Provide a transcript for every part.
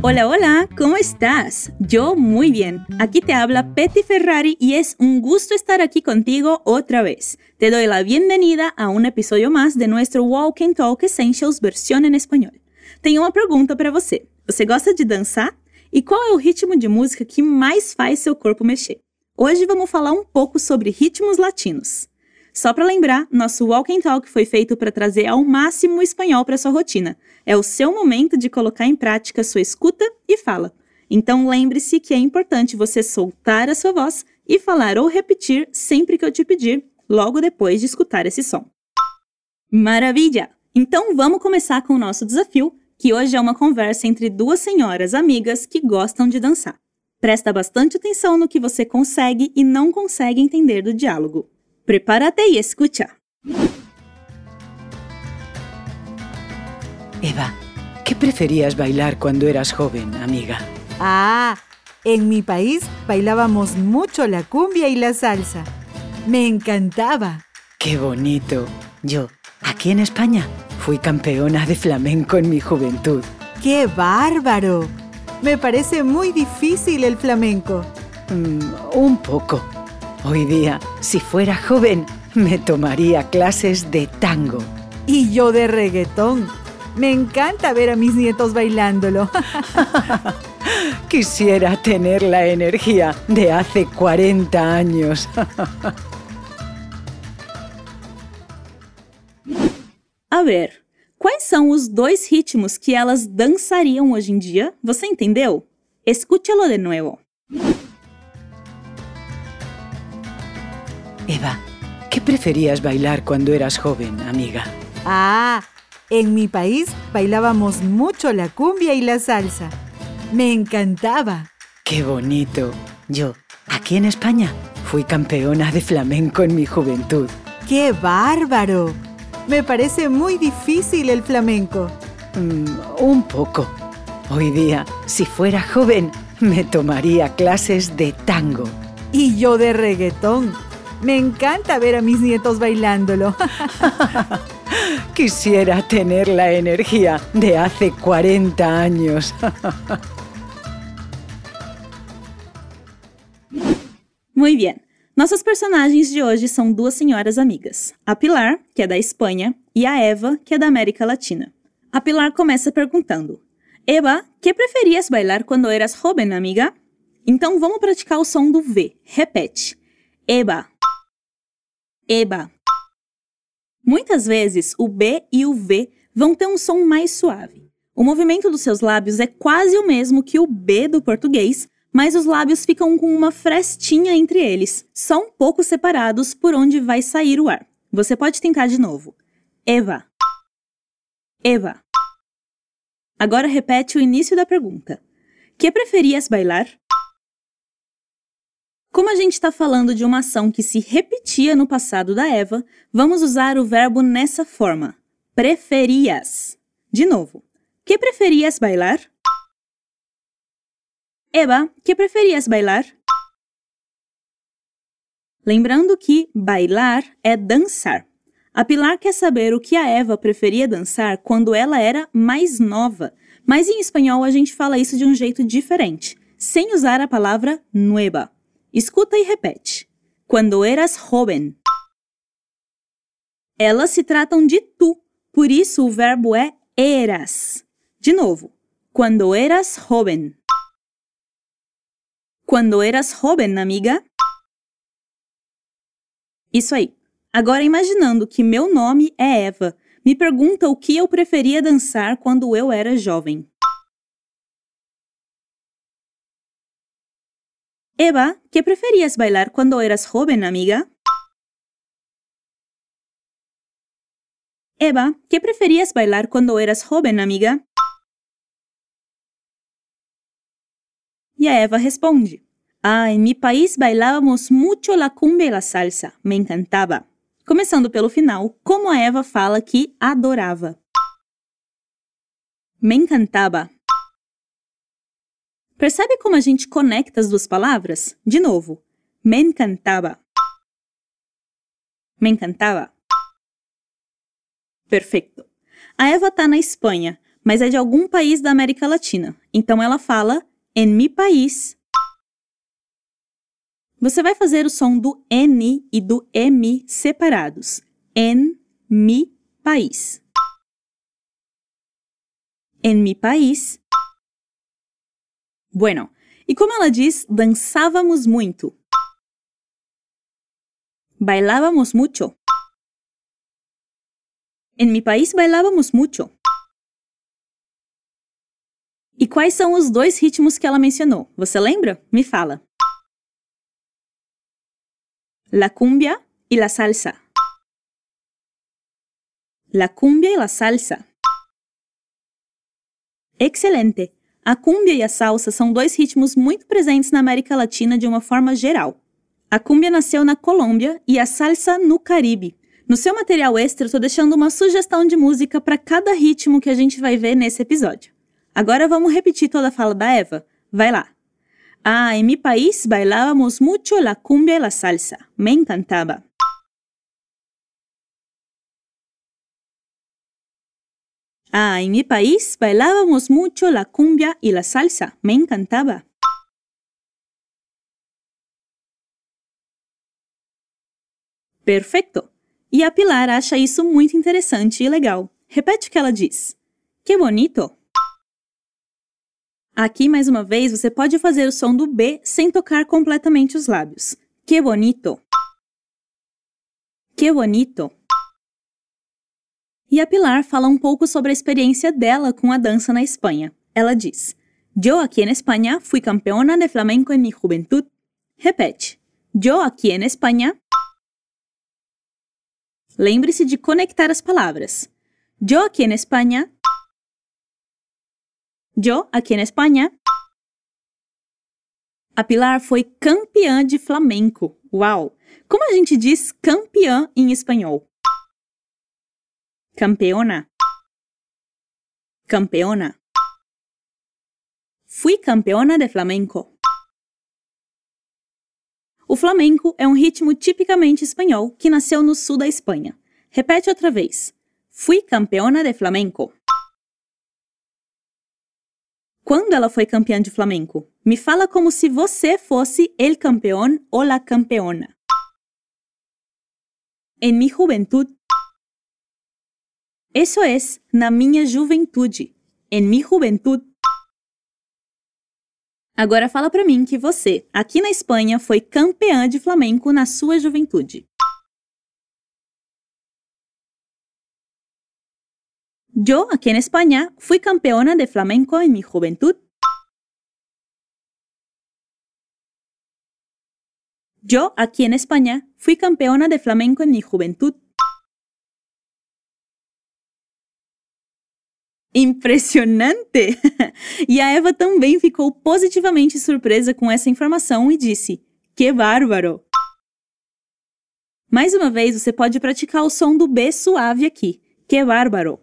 Hola, hola, ¿cómo estás? Yo muy bien. Aquí te habla Petty Ferrari y es un gusto estar aquí contigo otra vez. Te doy la bienvenida a um episódio mais de nosso Walk and Talk Essentials versão em espanhol. Tenho uma pergunta para você. Você gosta de dançar? E qual é o ritmo de música que mais faz seu corpo mexer? Hoje vamos falar um pouco sobre ritmos latinos. Só para lembrar, nosso Walk and Talk foi feito para trazer ao máximo o espanhol para sua rotina. É o seu momento de colocar em prática sua escuta e fala. Então lembre-se que é importante você soltar a sua voz e falar ou repetir sempre que eu te pedir, logo depois de escutar esse som. Maravilha! Então vamos começar com o nosso desafio, que hoje é uma conversa entre duas senhoras amigas que gostam de dançar. Presta bastante atenção no que você consegue e não consegue entender do diálogo. Prepárate y escucha. Eva, ¿qué preferías bailar cuando eras joven, amiga? Ah, en mi país bailábamos mucho la cumbia y la salsa. Me encantaba. ¡Qué bonito! Yo, aquí en España, fui campeona de flamenco en mi juventud. ¡Qué bárbaro! Me parece muy difícil el flamenco. Mm, un poco. Hoy día, si fuera joven, me tomaría clases de tango. Y yo de reggaetón. Me encanta ver a mis nietos bailándolo. Quisiera tener la energía de hace 40 años. A ver, quais são os dois ritmos que elas dançariam hoje em dia? Você entendeu? Escúchalo de novo. Eva, ¿qué preferías bailar cuando eras joven, amiga? Ah, en mi país bailábamos mucho la cumbia y la salsa. Me encantaba. ¡Qué bonito! Yo, aquí en España, fui campeona de flamenco en mi juventud. ¡Qué bárbaro! Me parece muy difícil el flamenco. Mm, un poco. Hoy día, si fuera joven, me tomaría clases de tango. Y yo de reggaetón. Me encanta ver a mis nietos bailándolo. Quisiera tener la energía de hace 40 años. Muy bien. Nossas personagens de hoje são duas senhoras amigas, a Pilar, que é da Espanha, e a Eva, que é da América Latina. A Pilar começa perguntando: Eva, que preferias bailar quando eras joven, amiga? Então vamos praticar o som do V. Repete. Eva. Eba. Muitas vezes o B e o V vão ter um som mais suave. O movimento dos seus lábios é quase o mesmo que o B do português, mas os lábios ficam com uma frestinha entre eles, só um pouco separados por onde vai sair o ar. Você pode tentar de novo. Eva. Eva. Agora repete o início da pergunta. Que preferias bailar? Como a gente está falando de uma ação que se repetia no passado da Eva, vamos usar o verbo nessa forma: preferias. De novo. Que preferias bailar? Eva, que preferias bailar? Lembrando que bailar é dançar. A Pilar quer saber o que a Eva preferia dançar quando ela era mais nova, mas em espanhol a gente fala isso de um jeito diferente, sem usar a palavra nueva. Escuta e repete. Quando eras joven. Elas se tratam de tu, por isso o verbo é eras. De novo. Quando eras joven. Quando eras joven, amiga. Isso aí. Agora imaginando que meu nome é Eva, me pergunta o que eu preferia dançar quando eu era jovem. Eva, ¿qué preferías bailar cuando eras joven, amiga? Eva, ¿qué preferías bailar cuando eras joven, amiga? E a Eva responde: Ah, em mi país bailábamos mucho la cumbia e la salsa. Me encantava. Começando pelo final, como a Eva fala que adorava. Me encantava. Percebe como a gente conecta as duas palavras? De novo. Me encantava. Me encantava. Perfeito. A Eva está na Espanha, mas é de algum país da América Latina. Então ela fala em mi país. Você vai fazer o som do N e do M separados. En mi país. En mi país. Bueno, e como ela diz, dançávamos muito. Bailábamos mucho. En mi país bailábamos mucho. E quais são os dois ritmos que ela mencionou? Você lembra? Me fala. La cumbia y la salsa. La cumbia y la salsa. Excelente! A cumbia e a salsa são dois ritmos muito presentes na América Latina de uma forma geral. A cumbia nasceu na Colômbia e a salsa no Caribe. No seu material extra, estou deixando uma sugestão de música para cada ritmo que a gente vai ver nesse episódio. Agora vamos repetir toda a fala da Eva. Vai lá. Ah, em mi país bailábamos mucho la cumbia y la salsa. Me encantaba. Ah, en mi país bailábamos mucho la cumbia y la salsa. Me encantaba. Perfeito! E a Pilar acha isso muito interessante e legal. Repete o que ela diz. Que bonito! Aqui, mais uma vez, você pode fazer o som do B sem tocar completamente os lábios. Que bonito! Que bonito! E a Pilar fala um pouco sobre a experiência dela com a dança na Espanha. Ela diz: Eu aqui em Espanha fui campeona de flamenco em minha juventude. Repete. Eu aqui em Espanha. Lembre-se de conectar as palavras. Eu aqui em Espanha. Eu aqui em Espanha. A Pilar foi campeã de flamenco. Uau! Como a gente diz campeã em espanhol? Campeona. Campeona. Fui campeona de flamenco. O flamenco é um ritmo tipicamente espanhol que nasceu no sul da Espanha. Repete outra vez. Fui campeona de flamenco. Quando ela foi campeã de flamenco? Me fala como se você fosse el campeón ou la campeona. En mi juventud Isso é na minha juventude. Em mi juventude. Agora fala para mim que você, aqui na Espanha, foi campeã de flamenco na sua juventude. Eu, aqui na Espanha, fui campeona de flamenco em mi juventude. Eu, aqui na Espanha, fui campeona de flamenco em mi juventude. Impressionante! e a Eva também ficou positivamente surpresa com essa informação e disse: Que bárbaro! Mais uma vez, você pode praticar o som do B suave aqui. Que bárbaro!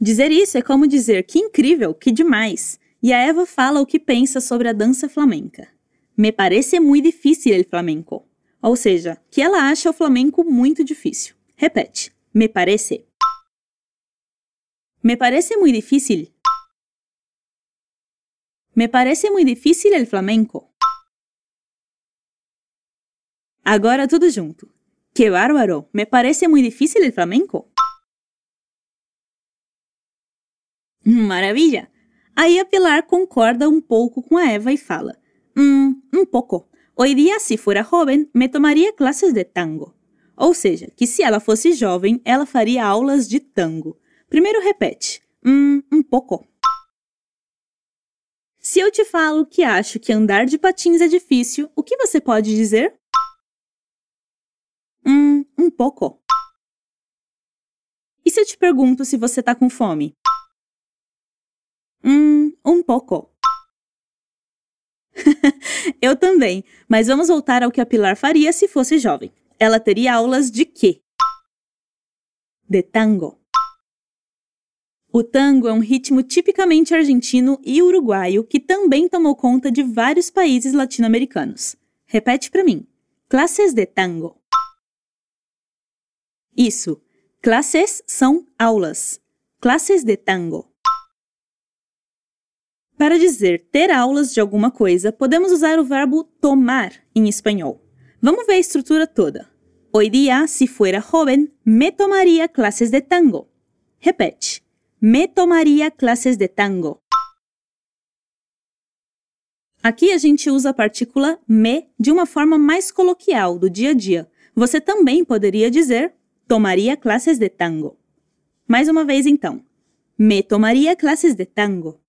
Dizer isso é como dizer que incrível, que demais. E a Eva fala o que pensa sobre a dança flamenca. Me parece muito difícil el flamenco. Ou seja, que ela acha o flamenco muito difícil. Repete. Me parece. Me parece muy difícil. Me parece muy difícil el flamenco. Agora tudo junto. Que bárbaro! Me parece muy difícil el flamenco. Maravilha! Aí a Pilar concorda um pouco com a Eva e fala: Hum, um pouco. Hoy dia, se fora jovem, me tomaria classes de tango. Ou seja, que se ela fosse jovem, ela faria aulas de tango. Primeiro repete. Hum, um pouco. Se eu te falo que acho que andar de patins é difícil, o que você pode dizer? Hum, um pouco. E se eu te pergunto se você tá com fome? Hum, um pouco. eu também, mas vamos voltar ao que a Pilar faria se fosse jovem. Ela teria aulas de quê? De tango. O tango é um ritmo tipicamente argentino e uruguaio que também tomou conta de vários países latino-americanos. Repete para mim. Classes de tango. Isso. Classes são aulas. clases de tango. Para dizer ter aulas de alguma coisa, podemos usar o verbo tomar em espanhol. Vamos ver a estrutura toda. Hoy día, si fuera joven, me tomaría clases de tango. Repete. Me tomaría clases de tango. Aqui a gente usa a partícula me de uma forma mais coloquial do dia a dia. Você também poderia dizer tomaria classes de tango. Mais uma vez então. Me tomaria classes de tango.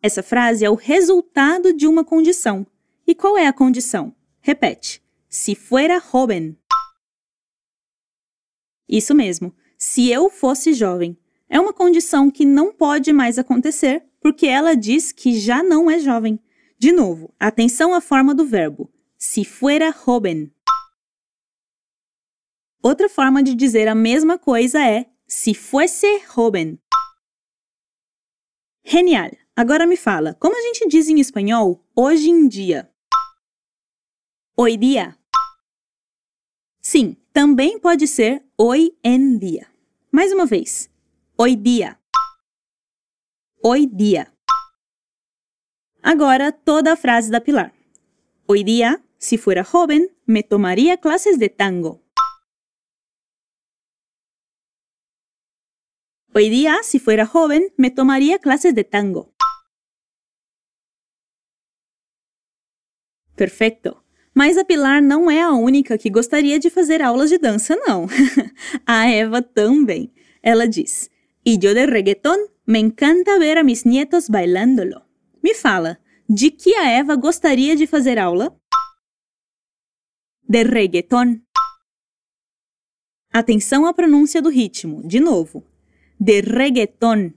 Essa frase é o resultado de uma condição. E qual é a condição? Repete. Se fuera joven. Isso mesmo. Se eu fosse jovem. É uma condição que não pode mais acontecer porque ela diz que já não é jovem. De novo, atenção à forma do verbo. Si fuera joven. Outra forma de dizer a mesma coisa é si fuese joven. Genial! Agora me fala, como a gente diz em espanhol hoje em dia? Hoy día. Sim, também pode ser hoy en día. Mais uma vez. Hoy día hoy día. Agora toda a frase da Pilar. Hoy día, si fuera joven, me tomaría clases de tango. Hoy día, si fuera joven, me tomaría clases de tango. Perfeito. Mas a Pilar não é a única que gostaria de fazer aulas de dança, não. a Eva também. Ela diz: E eu de reggaeton me encanta ver a mis nietos bailándolo. Me fala, de que a Eva gostaria de fazer aula? De reggaeton. Atenção à pronúncia do ritmo, de novo. De reggaeton.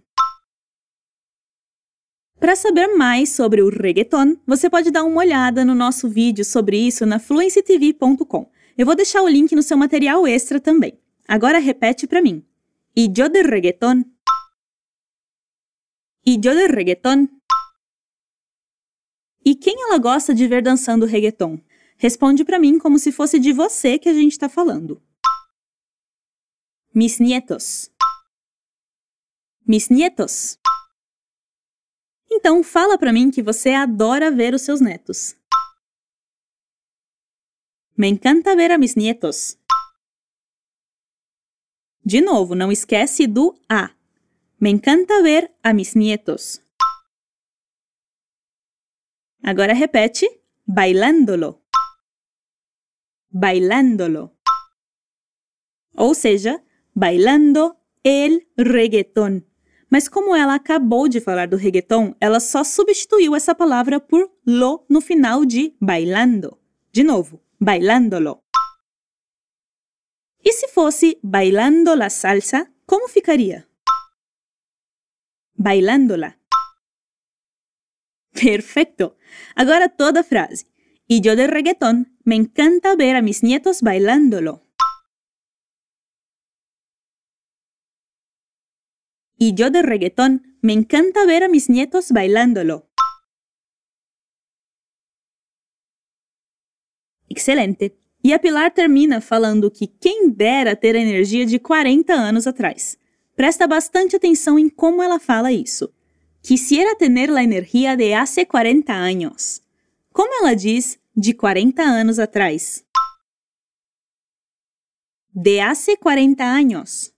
Para saber mais sobre o reggaeton, você pode dar uma olhada no nosso vídeo sobre isso na fluencytv.com. Eu vou deixar o link no seu material extra também. Agora repete para mim. E yo de reggaeton e eu de reggaeton. E quem ela gosta de ver dançando reggaeton? Responde para mim como se fosse de você que a gente está falando. Mis nietos. Mis nietos. Então fala para mim que você adora ver os seus netos. Me encanta ver a mis nietos. De novo, não esquece do a. Me encanta ver a mis nietos. Agora repete, bailándolo. Bailándolo. Ou seja, bailando el reggaeton. Mas como ela acabou de falar do reggaeton, ela só substituiu essa palavra por lo no final de bailando. De novo, bailándolo. E se fosse bailando la salsa, como ficaria? bailándola. Perfecto. Ahora toda frase. Y yo de reggaetón me encanta ver a mis nietos bailándolo. Y yo de reggaetón me encanta ver a mis nietos bailándolo. Excelente. E a Pilar termina falando que quem dera ter a energia de 40 anos atrás. Presta bastante atenção em como ela fala isso. Quisiera tener la energia de hace 40 años. Como ela diz de 40 anos atrás? De hace 40 años.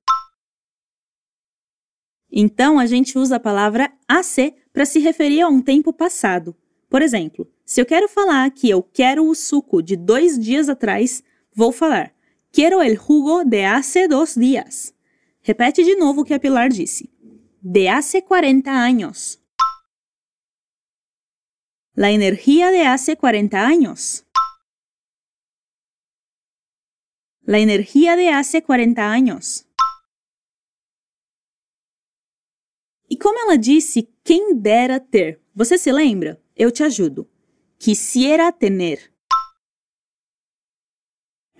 Então, a gente usa a palavra hace para se referir a um tempo passado. Por exemplo, se eu quero falar que eu quero o suco de dois dias atrás, vou falar Quiero el jugo de hace dos días. Repete de novo o que a Pilar disse. De hace 40 años. La energía de hace 40 años. La energía de hace 40 años. E como ela disse, quem dera ter. Você se lembra? Eu te ajudo. Quisiera tener.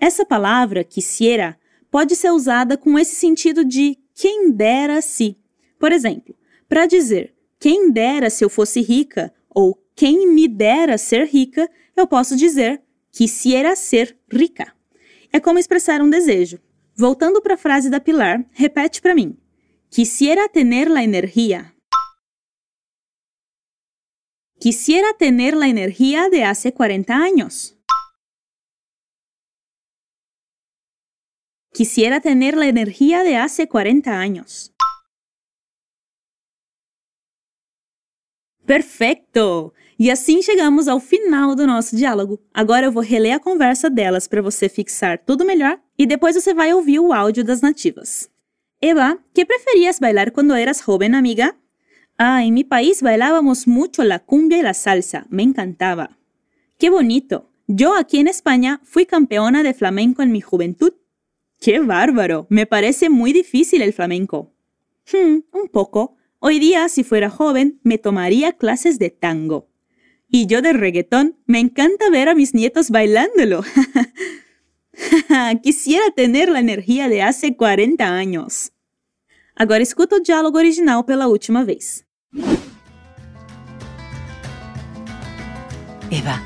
Essa palavra, quisiera, pode ser usada com esse sentido de quem dera se. Por exemplo, para dizer quem dera se eu fosse rica ou quem me dera ser rica, eu posso dizer quisiera ser rica. É como expressar um desejo. Voltando para a frase da Pilar, repete para mim. Quisiera tener la energía. Quisiera tener la energía de hace 40 años. Quisiera tener la energía de hace 40 años. Perfeito! E assim chegamos ao final do nosso diálogo. Agora eu vou reler a conversa delas para você fixar tudo melhor e depois você vai ouvir o áudio das nativas. Eva, ¿qué preferías bailar cuando eras joven, amiga? Ah, en mi país bailábamos mucho la cumbia y la salsa, me encantaba. ¡Qué bonito! Yo aquí en España fui campeona de flamenco en mi juventud. ¡Qué bárbaro! Me parece muy difícil el flamenco. Hmm, un poco. Hoy día, si fuera joven, me tomaría clases de tango. Y yo de reggaetón, me encanta ver a mis nietos bailándolo. Quisiera tener la energía de hace 40 años. Agora escuta o diálogo original pela última vez. Eva,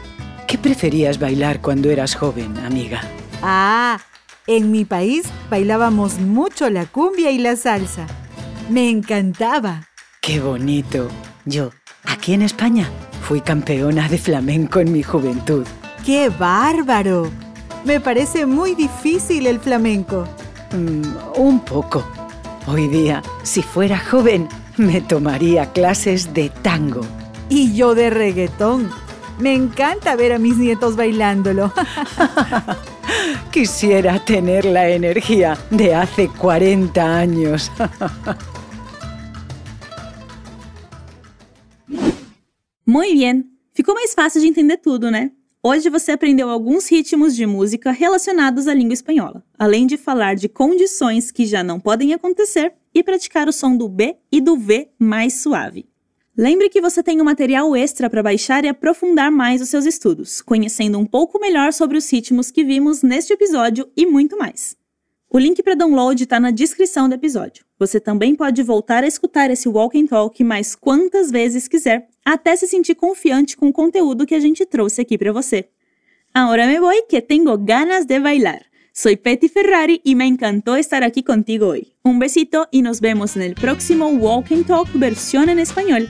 ¿qué preferías bailar cuando eras joven, amiga? Ah, en mi país bailábamos mucho la cumbia y la salsa. Me encantaba. ¡Qué bonito! Yo, aquí en España, fui campeona de flamenco en mi juventud. ¡Qué bárbaro! Me parece muy difícil el flamenco. Mm, un poco. Hoy día, si fuera joven, me tomaría clases de tango. Y yo de reggaetón. Me encanta ver a mis nietos bailándolo. Quisiera tener la energía de hace 40 años. Muy bien. Ficou mais fácil de entender tudo, né? Hoje você aprendeu alguns ritmos de música relacionados à língua espanhola, além de falar de condições que já não podem acontecer e praticar o som do B e do V mais suave. Lembre que você tem um material extra para baixar e aprofundar mais os seus estudos, conhecendo um pouco melhor sobre os ritmos que vimos neste episódio e muito mais. O link para download está na descrição do episódio. Você também pode voltar a escutar esse Walk and Talk mais quantas vezes quiser, até se sentir confiante com o conteúdo que a gente trouxe aqui para você. Ahora me voy que tengo ganas de bailar. Soy Petty Ferrari y me encantó estar aquí contigo hoy. Un besito y nos vemos el próximo Walk and Talk versión en español.